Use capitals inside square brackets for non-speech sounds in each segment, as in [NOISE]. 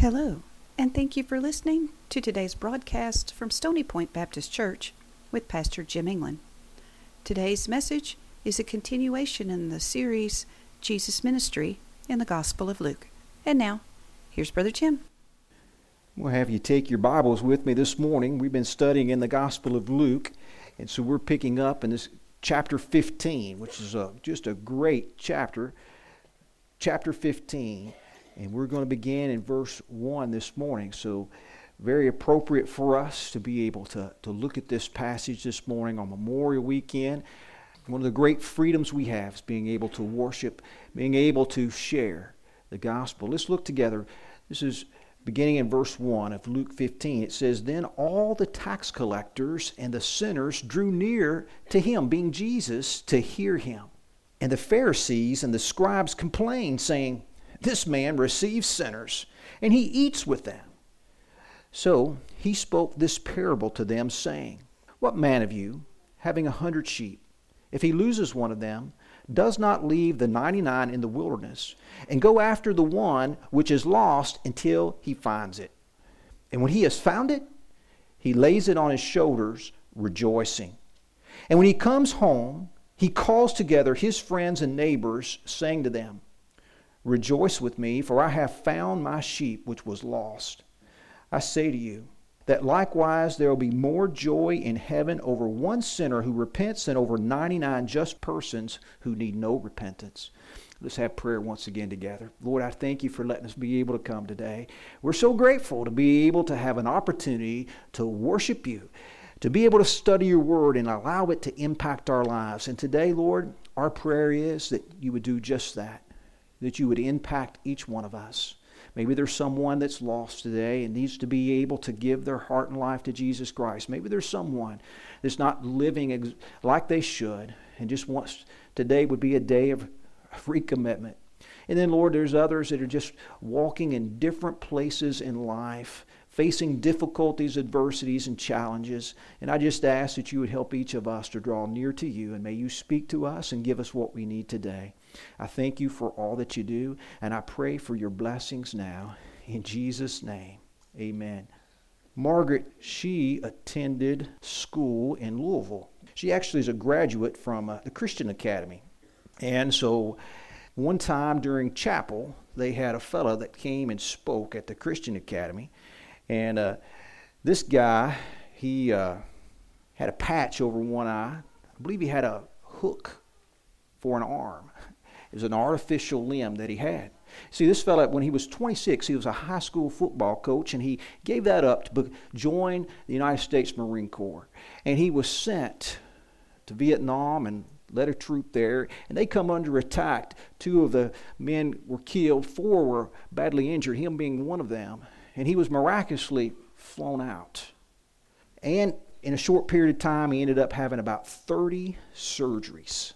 Hello, and thank you for listening to today's broadcast from Stony Point Baptist Church with Pastor Jim England. Today's message is a continuation in the series Jesus Ministry in the Gospel of Luke. And now, here's Brother Jim. We'll have you take your Bibles with me this morning. We've been studying in the Gospel of Luke, and so we're picking up in this chapter 15, which is a, just a great chapter. Chapter 15. And we're going to begin in verse 1 this morning. So, very appropriate for us to be able to, to look at this passage this morning on Memorial Weekend. One of the great freedoms we have is being able to worship, being able to share the gospel. Let's look together. This is beginning in verse 1 of Luke 15. It says, Then all the tax collectors and the sinners drew near to him, being Jesus, to hear him. And the Pharisees and the scribes complained, saying, this man receives sinners, and he eats with them. So he spoke this parable to them, saying, What man of you, having a hundred sheep, if he loses one of them, does not leave the ninety nine in the wilderness, and go after the one which is lost until he finds it? And when he has found it, he lays it on his shoulders, rejoicing. And when he comes home, he calls together his friends and neighbors, saying to them, Rejoice with me, for I have found my sheep which was lost. I say to you, that likewise there will be more joy in heaven over one sinner who repents than over 99 just persons who need no repentance. Let's have prayer once again together. Lord, I thank you for letting us be able to come today. We're so grateful to be able to have an opportunity to worship you, to be able to study your word and allow it to impact our lives. And today, Lord, our prayer is that you would do just that that you would impact each one of us. Maybe there's someone that's lost today and needs to be able to give their heart and life to Jesus Christ. Maybe there's someone that's not living ex- like they should and just wants today would be a day of recommitment. And then, Lord, there's others that are just walking in different places in life, facing difficulties, adversities, and challenges. And I just ask that you would help each of us to draw near to you, and may you speak to us and give us what we need today. I thank you for all that you do, and I pray for your blessings now. In Jesus' name, amen. Margaret, she attended school in Louisville. She actually is a graduate from uh, the Christian Academy. And so one time during chapel, they had a fellow that came and spoke at the Christian Academy. And uh, this guy, he uh, had a patch over one eye. I believe he had a hook for an arm. It was an artificial limb that he had. See, this fellow, when he was 26, he was a high school football coach, and he gave that up to join the United States Marine Corps. And he was sent to Vietnam and led a troop there, and they come under attack. Two of the men were killed, four were badly injured, him being one of them. And he was miraculously flown out. And in a short period of time, he ended up having about 30 surgeries.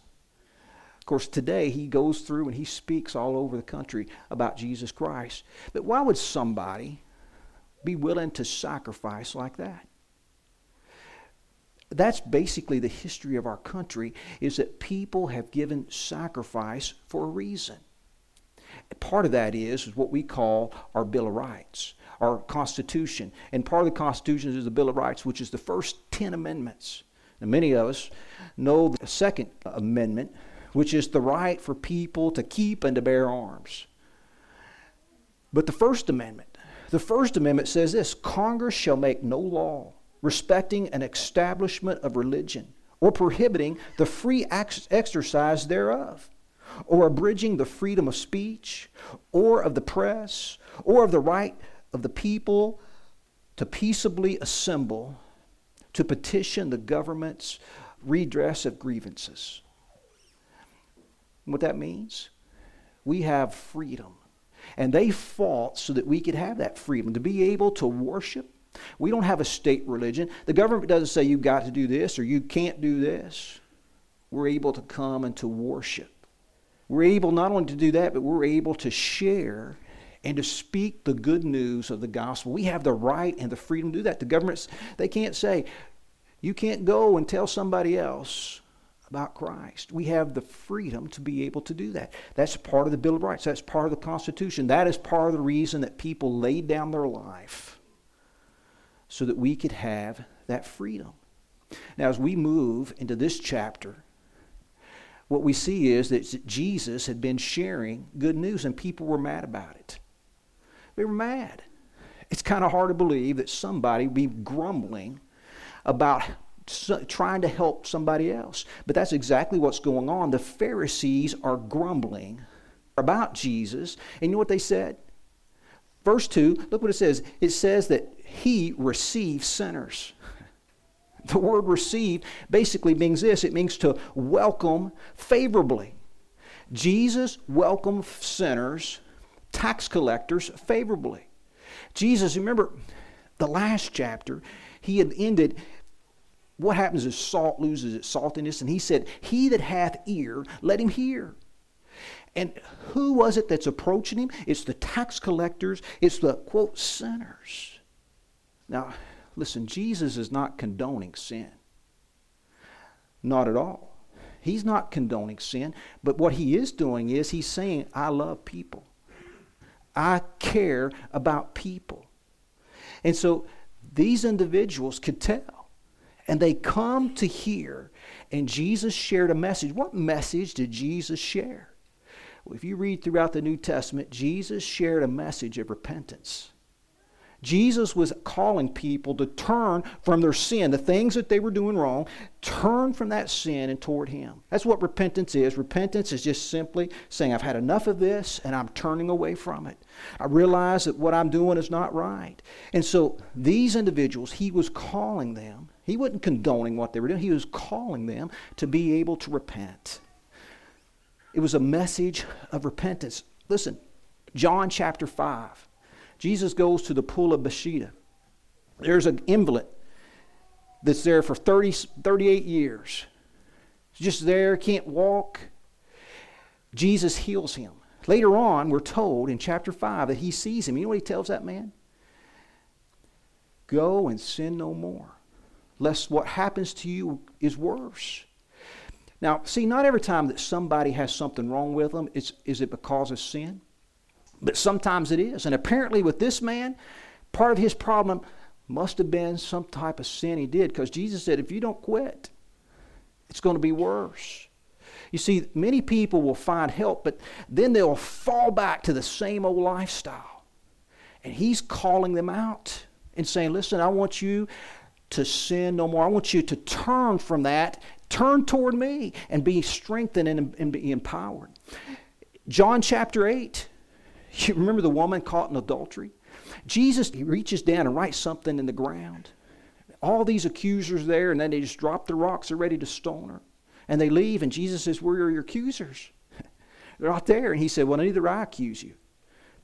Of course, today he goes through and he speaks all over the country about Jesus Christ. But why would somebody be willing to sacrifice like that? That's basically the history of our country is that people have given sacrifice for a reason. Part of that is, what we call our Bill of Rights, our Constitution. And part of the Constitution is the Bill of Rights, which is the first 10 amendments. And many of us know the Second Amendment, which is the right for people to keep and to bear arms. But the First Amendment, the First Amendment says this Congress shall make no law respecting an establishment of religion or prohibiting the free ex- exercise thereof, or abridging the freedom of speech, or of the press, or of the right of the people to peaceably assemble to petition the government's redress of grievances. What that means? We have freedom. And they fought so that we could have that freedom to be able to worship. We don't have a state religion. The government doesn't say you've got to do this or you can't do this. We're able to come and to worship. We're able not only to do that, but we're able to share and to speak the good news of the gospel. We have the right and the freedom to do that. The governments, they can't say, you can't go and tell somebody else about Christ. We have the freedom to be able to do that. That's part of the Bill of Rights. That's part of the Constitution. That is part of the reason that people laid down their life so that we could have that freedom. Now, as we move into this chapter, what we see is that Jesus had been sharing good news and people were mad about it. They were mad. It's kind of hard to believe that somebody would be grumbling about trying to help somebody else. But that's exactly what's going on. The Pharisees are grumbling about Jesus. And you know what they said? Verse 2, look what it says. It says that he receives sinners. [LAUGHS] The word receive basically means this it means to welcome favorably. Jesus welcomed sinners, tax collectors, favorably. Jesus, remember the last chapter, he had ended what happens is salt loses its saltiness. And he said, He that hath ear, let him hear. And who was it that's approaching him? It's the tax collectors, it's the quote sinners. Now, listen, Jesus is not condoning sin. Not at all. He's not condoning sin, but what he is doing is he's saying, I love people. I care about people. And so these individuals could tell and they come to hear. And Jesus shared a message. What message did Jesus share? Well, if you read throughout the New Testament, Jesus shared a message of repentance. Jesus was calling people to turn from their sin, the things that they were doing wrong, turn from that sin and toward Him. That's what repentance is. Repentance is just simply saying, I've had enough of this and I'm turning away from it. I realize that what I'm doing is not right. And so these individuals, He was calling them. He wasn't condoning what they were doing, He was calling them to be able to repent. It was a message of repentance. Listen, John chapter 5. Jesus goes to the pool of Bethesda. There's an invalid that's there for 30, 38 years. Just there, can't walk. Jesus heals him. Later on, we're told in chapter 5 that he sees him. You know what he tells that man? Go and sin no more, lest what happens to you is worse. Now, see, not every time that somebody has something wrong with them is, is it because of sin. But sometimes it is. And apparently, with this man, part of his problem must have been some type of sin he did because Jesus said, if you don't quit, it's going to be worse. You see, many people will find help, but then they'll fall back to the same old lifestyle. And he's calling them out and saying, Listen, I want you to sin no more. I want you to turn from that, turn toward me, and be strengthened and, and be empowered. John chapter 8, you [LAUGHS] remember the woman caught in adultery? Jesus, he reaches down and writes something in the ground. All these accusers there, and then they just drop the rocks, they're ready to stone her. And they leave, and Jesus says, Where are your accusers? [LAUGHS] they're not there. And he said, Well, neither I accuse you.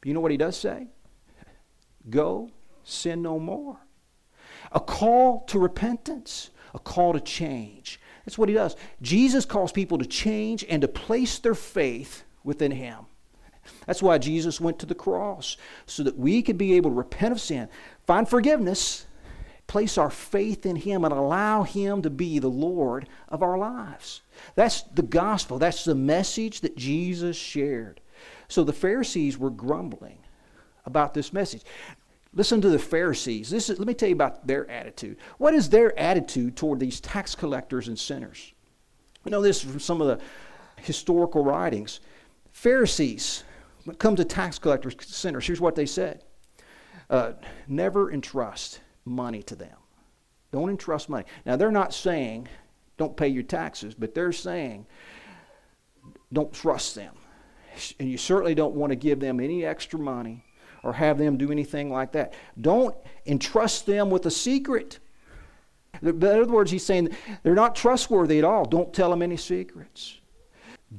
But you know what he does say? Go, sin no more. A call to repentance, a call to change. That's what he does. Jesus calls people to change and to place their faith within him. That's why Jesus went to the cross, so that we could be able to repent of sin, find forgiveness, place our faith in Him, and allow Him to be the Lord of our lives. That's the gospel. That's the message that Jesus shared. So the Pharisees were grumbling about this message. Listen to the Pharisees. This is, let me tell you about their attitude. What is their attitude toward these tax collectors and sinners? You know this from some of the historical writings. Pharisees comes to tax collectors, sinners, here's what they said uh, never entrust money to them. Don't entrust money. Now, they're not saying don't pay your taxes, but they're saying don't trust them. And you certainly don't want to give them any extra money or have them do anything like that. Don't entrust them with a secret. In other words, he's saying they're not trustworthy at all. Don't tell them any secrets.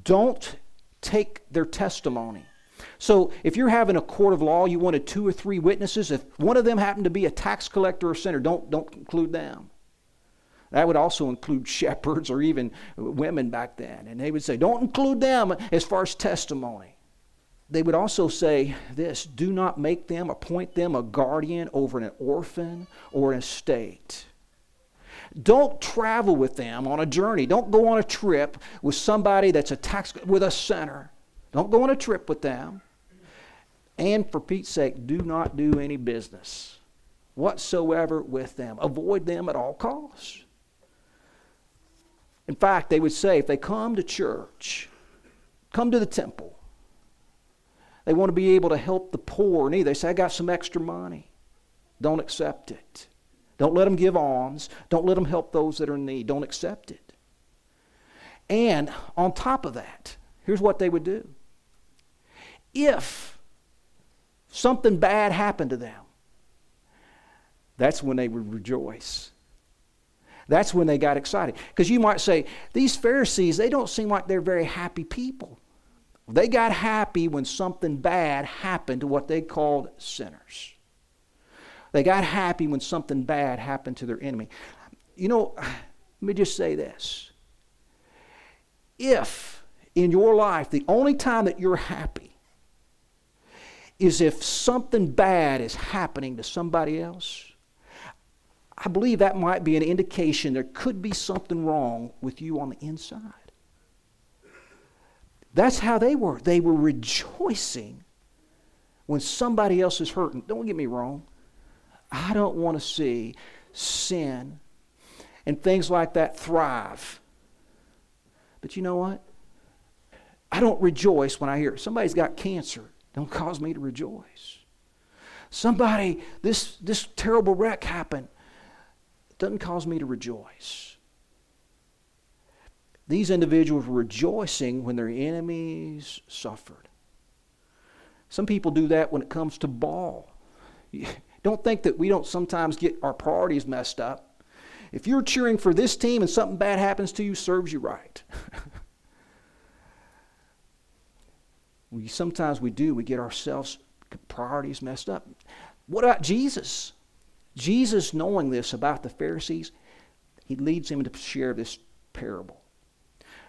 Don't take their testimony. So if you're having a court of law, you wanted two or three witnesses. If one of them happened to be a tax collector or sinner, don't, don't include them. That would also include [LAUGHS] shepherds or even women back then. And they would say, don't include them as far as testimony. They would also say this do not make them, appoint them a guardian over an orphan or an estate. Don't travel with them on a journey. Don't go on a trip with somebody that's a tax with a sinner. Don't go on a trip with them. And for Pete's sake, do not do any business whatsoever with them. Avoid them at all costs. In fact, they would say if they come to church, come to the temple, they want to be able to help the poor. And they say, I got some extra money. Don't accept it. Don't let them give alms. Don't let them help those that are in need. Don't accept it. And on top of that, here's what they would do. If something bad happened to them, that's when they would rejoice. That's when they got excited. Because you might say, these Pharisees, they don't seem like they're very happy people. They got happy when something bad happened to what they called sinners. They got happy when something bad happened to their enemy. You know, let me just say this. If in your life the only time that you're happy is if something bad is happening to somebody else, I believe that might be an indication there could be something wrong with you on the inside. That's how they were. They were rejoicing when somebody else is hurting. Don't get me wrong. I don't want to see sin and things like that thrive. But you know what? I don't rejoice when I hear somebody's got cancer. Don't cause me to rejoice. Somebody, this, this terrible wreck happened. It doesn't cause me to rejoice. These individuals were rejoicing when their enemies suffered. Some people do that when it comes to ball. [LAUGHS] Don't think that we don't sometimes get our priorities messed up. If you're cheering for this team and something bad happens to you, serves you right. [LAUGHS] we sometimes we do. We get ourselves priorities messed up. What about Jesus? Jesus, knowing this about the Pharisees, he leads them to share this parable.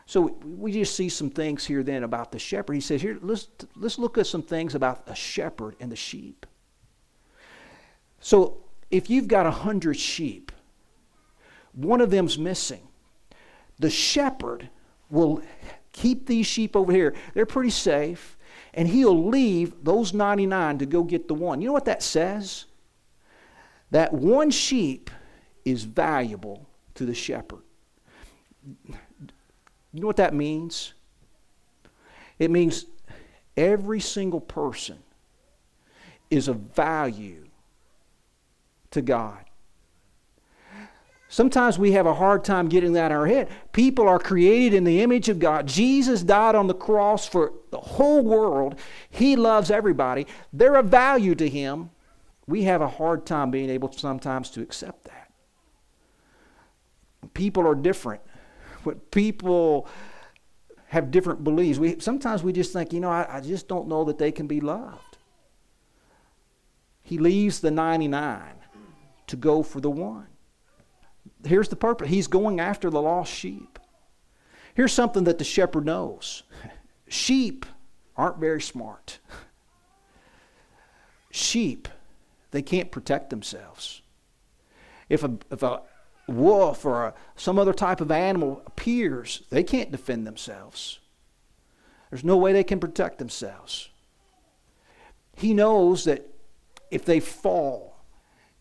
So we just see some things here then about the shepherd. He says, here, let's, let's look at some things about a shepherd and the sheep. So if you've got a hundred sheep, one of them's missing. The shepherd will keep these sheep over here. They're pretty safe. And he'll leave those 99 to go get the one. You know what that says? That one sheep is valuable to the shepherd. You know what that means? It means every single person is of value to God. Sometimes we have a hard time getting that in our head. People are created in the image of God. Jesus died on the cross for the whole world. He loves everybody. They're of value to Him. We have a hard time being able sometimes to accept that. People are different. When people have different beliefs, we, sometimes we just think, you know, I, I just don't know that they can be loved. He leaves the 99 to go for the one. Here's the purpose He's going after the lost sheep. Here's something that the shepherd knows sheep aren't very smart. Sheep, they can't protect themselves. If a, if a wolf or a, some other type of animal appears, they can't defend themselves. There's no way they can protect themselves. He knows that if they fall,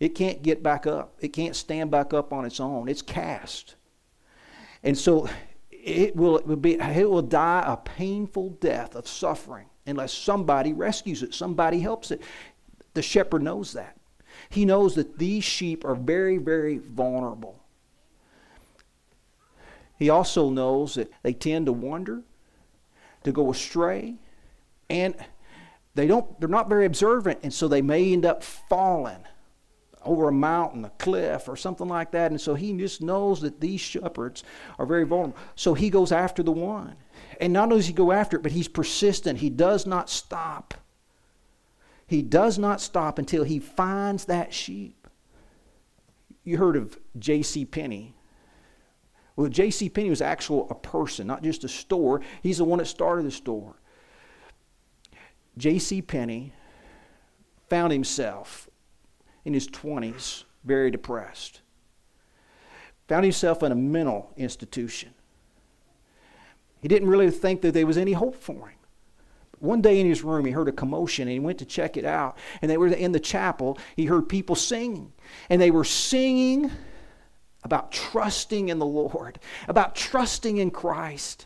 it can't get back up. It can't stand back up on its own. It's cast. And so it will, it will, be, it will die a painful death of suffering unless somebody rescues it, somebody helps it. The shepherd knows that. He knows that these sheep are very, very vulnerable. He also knows that they tend to wander, to go astray, and they don't, they're not very observant, and so they may end up falling over a mountain, a cliff, or something like that. And so he just knows that these shepherds are very vulnerable. So he goes after the one. And not only does he go after it, but he's persistent. He does not stop. He does not stop until he finds that sheep. You heard of J.C. Penney. Well, J.C. Penney was actually a person, not just a store. He's the one that started the store. J.C. Penney found himself in his 20s, very depressed. found himself in a mental institution. He didn't really think that there was any hope for him. One day in his room, he heard a commotion and he went to check it out. And they were in the chapel. He heard people singing. And they were singing about trusting in the Lord, about trusting in Christ.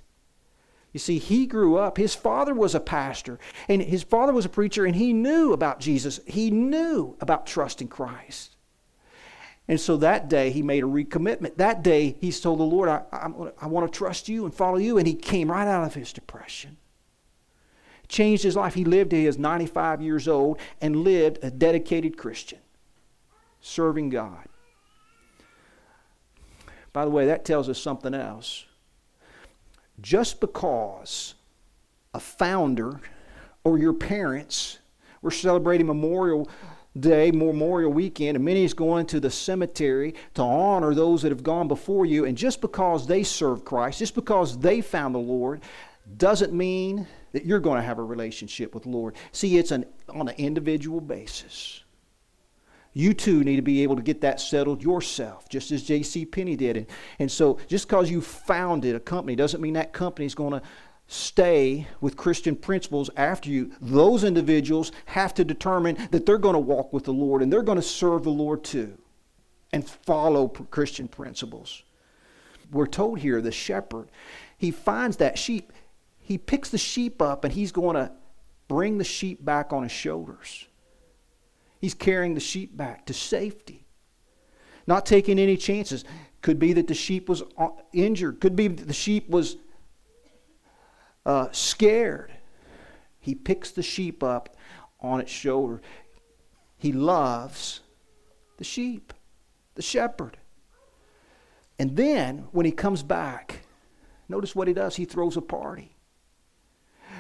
You see, he grew up, his father was a pastor, and his father was a preacher, and he knew about Jesus. He knew about trusting Christ. And so that day, he made a recommitment. That day, he told the Lord, I, I, I want to trust you and follow you. And he came right out of his depression. Changed his life. He lived to his 95 years old and lived a dedicated Christian, serving God. By the way, that tells us something else. Just because a founder or your parents were celebrating Memorial Day, Memorial Weekend, and many is going to the cemetery to honor those that have gone before you, and just because they serve Christ, just because they found the Lord, doesn't mean that you're going to have a relationship with the Lord. See, it's an, on an individual basis. You too need to be able to get that settled yourself, just as J.C. Penney did. And, and so, just because you founded a company doesn't mean that company is going to stay with Christian principles after you. Those individuals have to determine that they're going to walk with the Lord and they're going to serve the Lord too and follow Christian principles. We're told here the shepherd, he finds that sheep, he picks the sheep up and he's going to bring the sheep back on his shoulders. He's carrying the sheep back to safety, not taking any chances. Could be that the sheep was uh, injured, could be that the sheep was uh, scared. He picks the sheep up on its shoulder. He loves the sheep, the shepherd. And then when he comes back, notice what he does. He throws a party.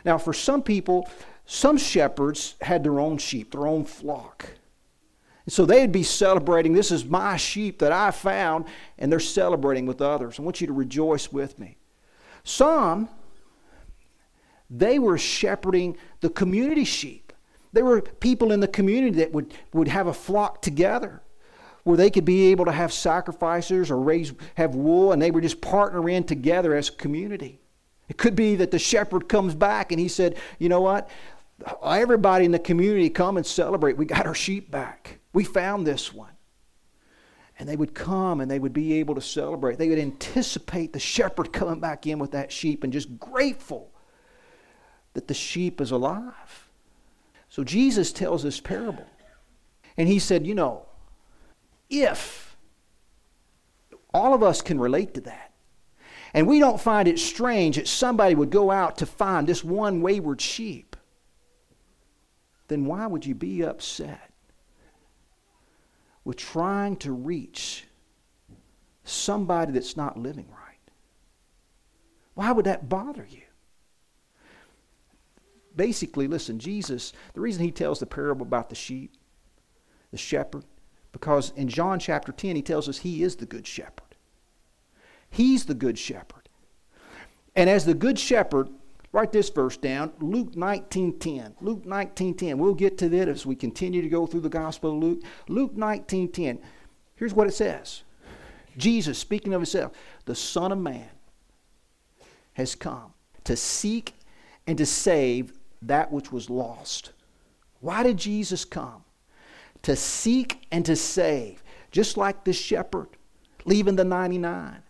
Now, for some people, some shepherds had their own sheep, their own flock. And so they'd be celebrating, this is my sheep that I found, and they're celebrating with others. I want you to rejoice with me. Some, they were shepherding the community sheep. There were people in the community that would, would have a flock together where they could be able to have sacrifices or raise, have wool, and they would just partner in together as a community. It could be that the shepherd comes back and he said, You know what? Everybody in the community come and celebrate. We got our sheep back. We found this one. And they would come and they would be able to celebrate. They would anticipate the shepherd coming back in with that sheep and just grateful that the sheep is alive. So Jesus tells this parable. And he said, You know, if all of us can relate to that, and we don't find it strange that somebody would go out to find this one wayward sheep, then why would you be upset with trying to reach somebody that's not living right? Why would that bother you? Basically, listen, Jesus, the reason he tells the parable about the sheep, the shepherd, because in John chapter 10, he tells us he is the good shepherd. He's the good shepherd. And as the good shepherd, Write this verse down, Luke 19:10. Luke 19:10. We'll get to that as we continue to go through the Gospel of Luke. Luke 19:10. Here's what it says. Jesus speaking of himself, the Son of Man has come to seek and to save that which was lost. Why did Jesus come? To seek and to save, just like the shepherd leaving the 99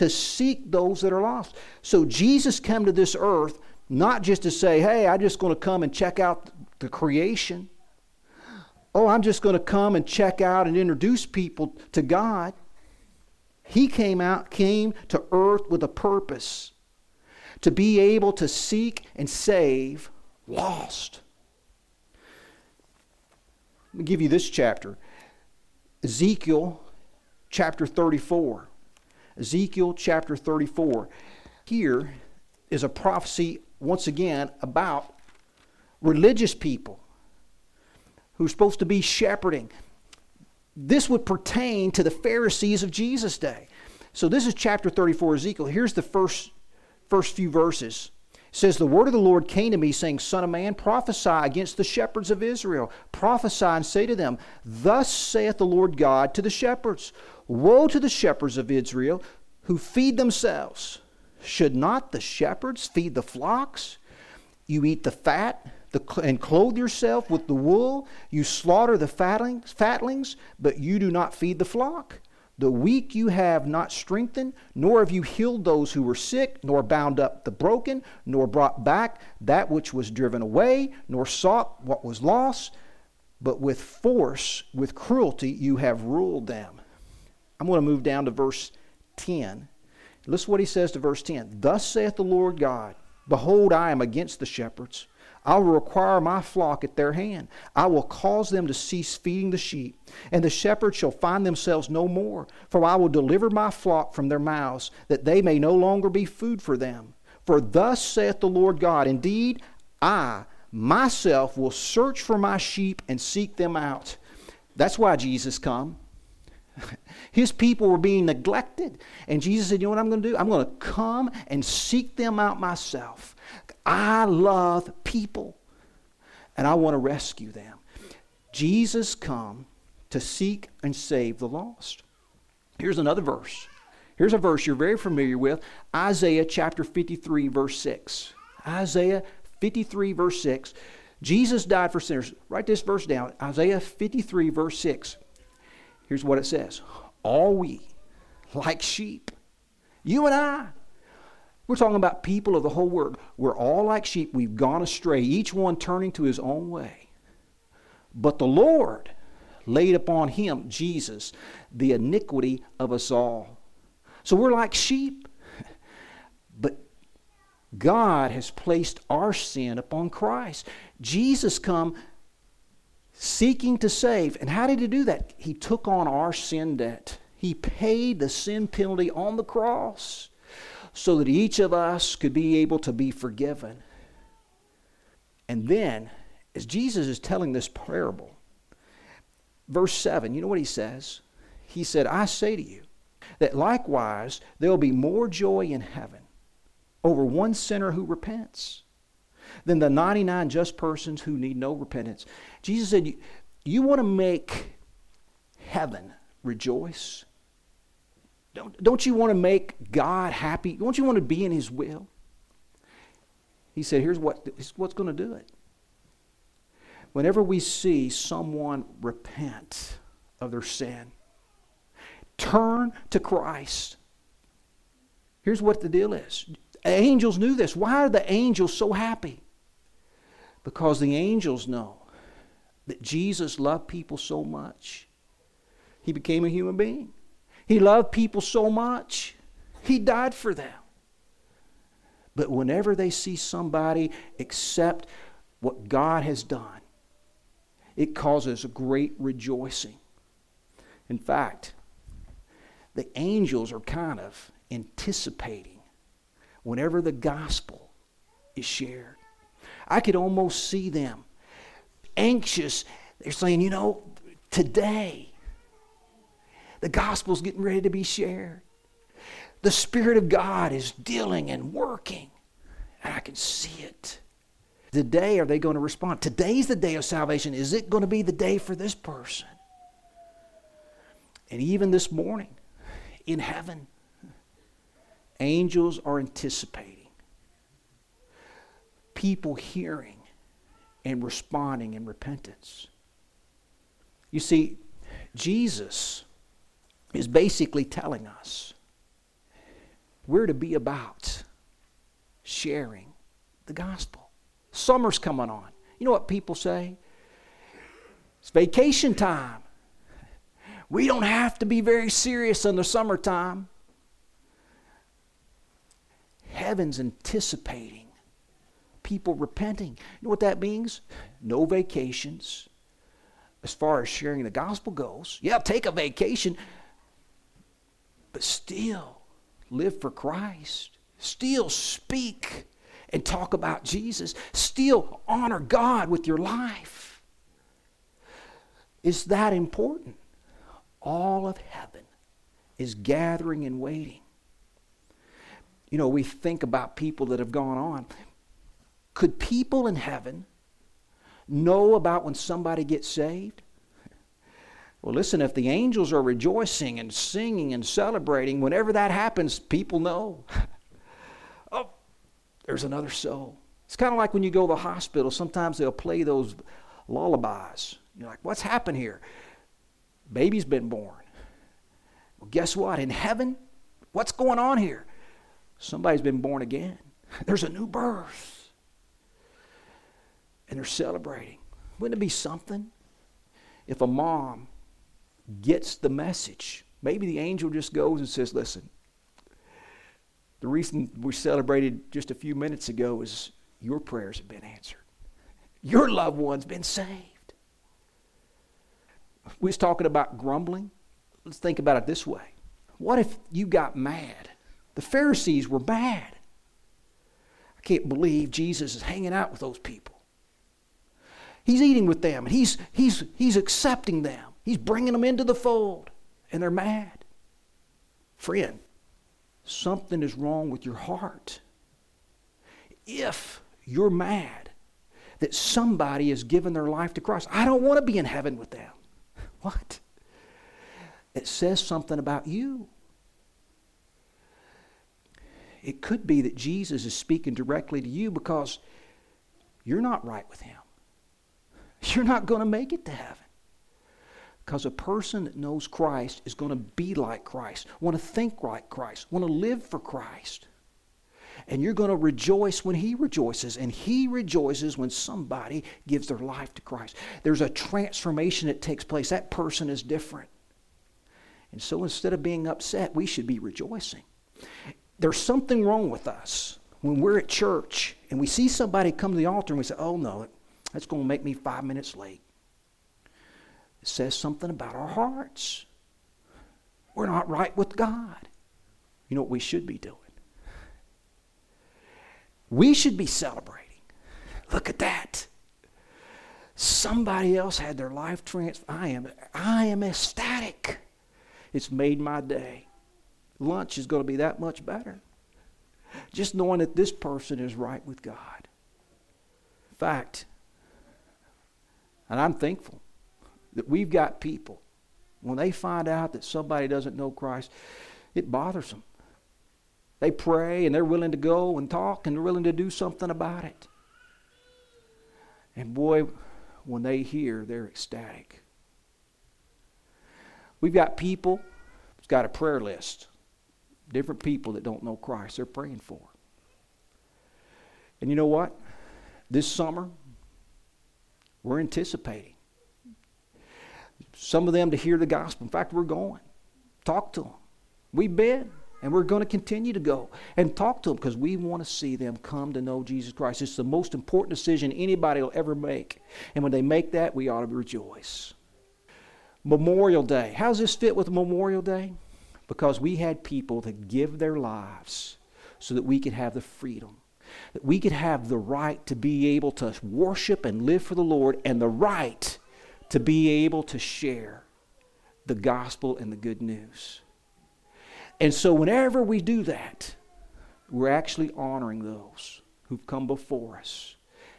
to seek those that are lost. So Jesus came to this earth not just to say, hey, I'm just going to come and check out the creation. Oh, I'm just going to come and check out and introduce people to God. He came out, came to earth with a purpose to be able to seek and save lost. Let me give you this chapter Ezekiel chapter 34. Ezekiel chapter 34. Here is a prophecy, once again, about religious people who are supposed to be shepherding. This would pertain to the Pharisees of Jesus' day. So this is chapter 34 Ezekiel. Here's the first first few verses. says, The word of the Lord came to me, saying, Son of man, prophesy against the shepherds of Israel. Prophesy and say to them, Thus saith the Lord God to the shepherds Woe to the shepherds of Israel who feed themselves. Should not the shepherds feed the flocks? You eat the fat the, and clothe yourself with the wool. You slaughter the fatlings, fatlings, but you do not feed the flock. The weak you have not strengthened, nor have you healed those who were sick, nor bound up the broken, nor brought back that which was driven away, nor sought what was lost, but with force, with cruelty, you have ruled them. I'm going to move down to verse 10. Listen what he says to verse 10. Thus saith the Lord God, Behold, I am against the shepherds I will require my flock at their hand. I will cause them to cease feeding the sheep, and the shepherds shall find themselves no more. For I will deliver my flock from their mouths, that they may no longer be food for them. For thus saith the Lord God Indeed, I myself will search for my sheep and seek them out. That's why Jesus come. [LAUGHS] His people were being neglected. And Jesus said, You know what I'm going to do? I'm going to come and seek them out myself. I love people and I want to rescue them. Jesus come to seek and save the lost. Here's another verse. Here's a verse you're very familiar with Isaiah chapter 53, verse 6. Isaiah 53, verse 6. Jesus died for sinners. Write this verse down Isaiah 53, verse 6. Here's what it says All we, like sheep, you and I, we're talking about people of the whole world. We're all like sheep. We've gone astray, each one turning to his own way. But the Lord laid upon him, Jesus, the iniquity of us all. So we're like sheep. But God has placed our sin upon Christ. Jesus come seeking to save. And how did he do that? He took on our sin debt. He paid the sin penalty on the cross so that each of us could be able to be forgiven. And then, as Jesus is telling this parable, verse 7, you know what he says? He said, I say to you that likewise there will be more joy in heaven over one sinner who repents than the 99 just persons who need no repentance. Jesus said, You, you want to make heaven rejoice? Don't, don't you want to make God happy? Don't you want to be in His will? He said, Here's what, here's what's going to do it. Whenever we see someone repent of their sin, turn to Christ. Here's what the deal is. Angels knew this. Why are the angels so happy? Because the angels know that Jesus loved people so much, he became a human being. He loved people so much, He died for them. But whenever they see somebody accept what God has done, it causes great rejoicing. In fact, the angels are kind of anticipating whenever the gospel is shared. I could almost see them anxious. They're saying, you know, today the gospel's getting ready to be shared. The Spirit of God is dealing and working, and I can see it. Today, are they going to respond? Today's the day of salvation. Is it going to be the day for this person? And even this morning, in heaven, angels are anticipating people hearing and responding in repentance. You see, Jesus is basically telling us we're to be about sharing the gospel. Summer's coming on. You know what people say? It's vacation time. We don't have to be very serious in the summertime. Heaven's anticipating people repenting. You know what that means? No vacations. As far as sharing the gospel goes, yeah, take a vacation, but still live for Christ. Still speak and talk about Jesus. Still honor God with your life. Is that important? All of heaven is gathering and waiting. You know, we think about people that have gone on. Could people in heaven know about when somebody gets saved? Well, listen, if the angels are rejoicing and singing and celebrating, whenever that happens, people know. [LAUGHS] oh, there's another soul. It's kind of like when you go to the hospital, sometimes they'll play those lullabies. You're like, what's happened here? Baby's been born. Well, guess what? In heaven, what's going on here? Somebody's been born again. [LAUGHS] There's a new birth. And they're celebrating. Wouldn't it be something if a mom gets the message? Maybe the angel just goes and says, Listen, the reason we celebrated just a few minutes ago is your prayers have been answered. Your loved one's been saved. We was talking about grumbling. Let's think about it this way. What if you got mad? The Pharisees were mad. I can't believe Jesus is hanging out with those people. He's eating with them and he's, he's, he's accepting them. He's bringing them into the fold and they're mad. Friend, something is wrong with your heart. If you're mad that somebody has given their life to Christ, I don't want to be in heaven with them. [LAUGHS] What? It says something about you. It could be that Jesus is speaking directly to you because you're not right with Him. [LAUGHS] You're not going to make it to heaven. Because a person that knows Christ is going to be like Christ, want to think like Christ, want to live for Christ. And you're going to rejoice when He rejoices, and He rejoices when somebody gives their life to Christ. There's a transformation that takes place. That person is different. And so instead of being upset, we should be rejoicing. There's something wrong with us when we're at church and we see somebody come to the altar and we say, oh no, that's going to make me five minutes late. It says something about our hearts. We're not right with God. You know what we should be doing? We should be celebrating. Look at that. Somebody else had their life transformed. I am, I am ecstatic. It's made my day. Lunch is going to be that much better. Just knowing that this person is right with God. In fact, and I'm thankful that we've got people, when they find out that somebody doesn't know Christ, it bothers them. They pray and they're willing to go and talk and they're willing to do something about it. And boy, when they hear, they're ecstatic. We've got people, it's got a prayer list. Different people that don't know Christ, they're praying for. And you know what? This summer, we're anticipating some of them to hear the gospel. In fact, we're going. Talk to them. We've been. And we're going to continue to go and talk to them because we want to see them come to know Jesus Christ. It's the most important decision anybody will ever make. And when they make that, we ought to rejoice. Memorial Day. How does this fit with Memorial Day? Because we had people that give their lives so that we could have the freedom, that we could have the right to be able to worship and live for the Lord, and the right to be able to share the gospel and the good news. And so, whenever we do that, we're actually honoring those who've come before us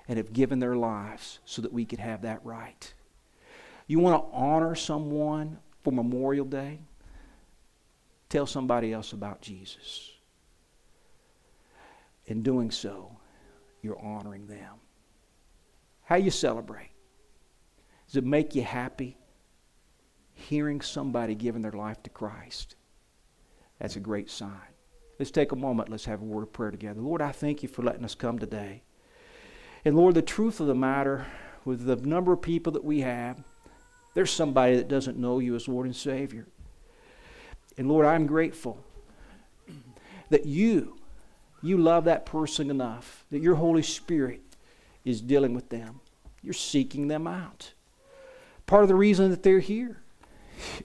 and have given their lives so that we could have that right. You want to honor someone for Memorial Day? Tell somebody else about Jesus. In doing so, you're honoring them. How you celebrate? Does it make you happy hearing somebody giving their life to Christ? That's a great sign. Let's take a moment. Let's have a word of prayer together. Lord, I thank you for letting us come today. And Lord, the truth of the matter, with the number of people that we have, there's somebody that doesn't know you as Lord and Savior. And Lord, I'm grateful that you, you love that person enough, that your Holy Spirit is dealing with them. You're seeking them out. Part of the reason that they're here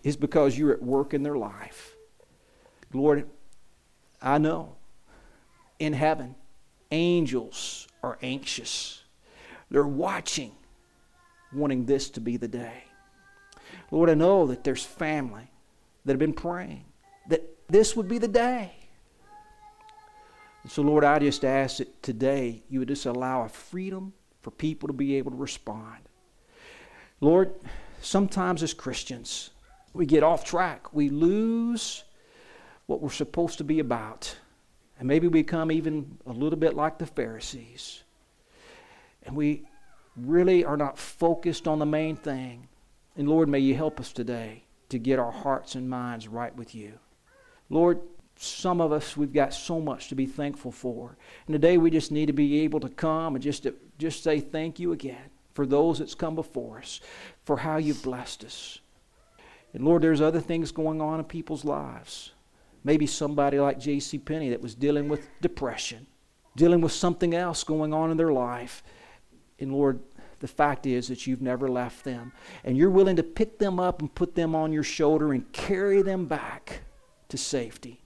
is because you're at work in their life. Lord, I know in heaven, angels are anxious. They're watching, wanting this to be the day. Lord, I know that there's family that have been praying that this would be the day. So, Lord, I just ask that today you would just allow a freedom for people to be able to respond. Lord, sometimes as Christians, we get off track. We lose what we're supposed to be about. And maybe we become even a little bit like the Pharisees. And we really are not focused on the main thing. And Lord, may you help us today to get our hearts and minds right with you. Lord, some of us, we've got so much to be thankful for. And today we just need to be able to come and just, to, just say thank you again for those that's come before us, for how you've blessed us. And Lord, there's other things going on in people's lives. Maybe somebody like J.C. Penney that was dealing with depression, dealing with something else going on in their life. And Lord, the fact is that you've never left them. And you're willing to pick them up and put them on your shoulder and carry them back to safety.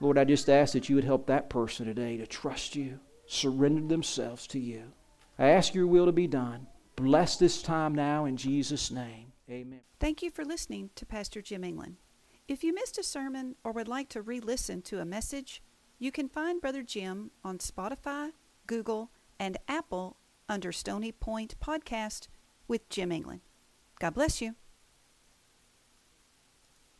Lord, I just ask that you would help that person today to trust you, surrender themselves to you. I ask your will to be done. Bless this time now in Jesus' name. Amen. Thank you for listening to Pastor Jim England. If you missed a sermon or would like to re listen to a message, you can find Brother Jim on Spotify, Google, and Apple under Stony Point Podcast with Jim England. God bless you.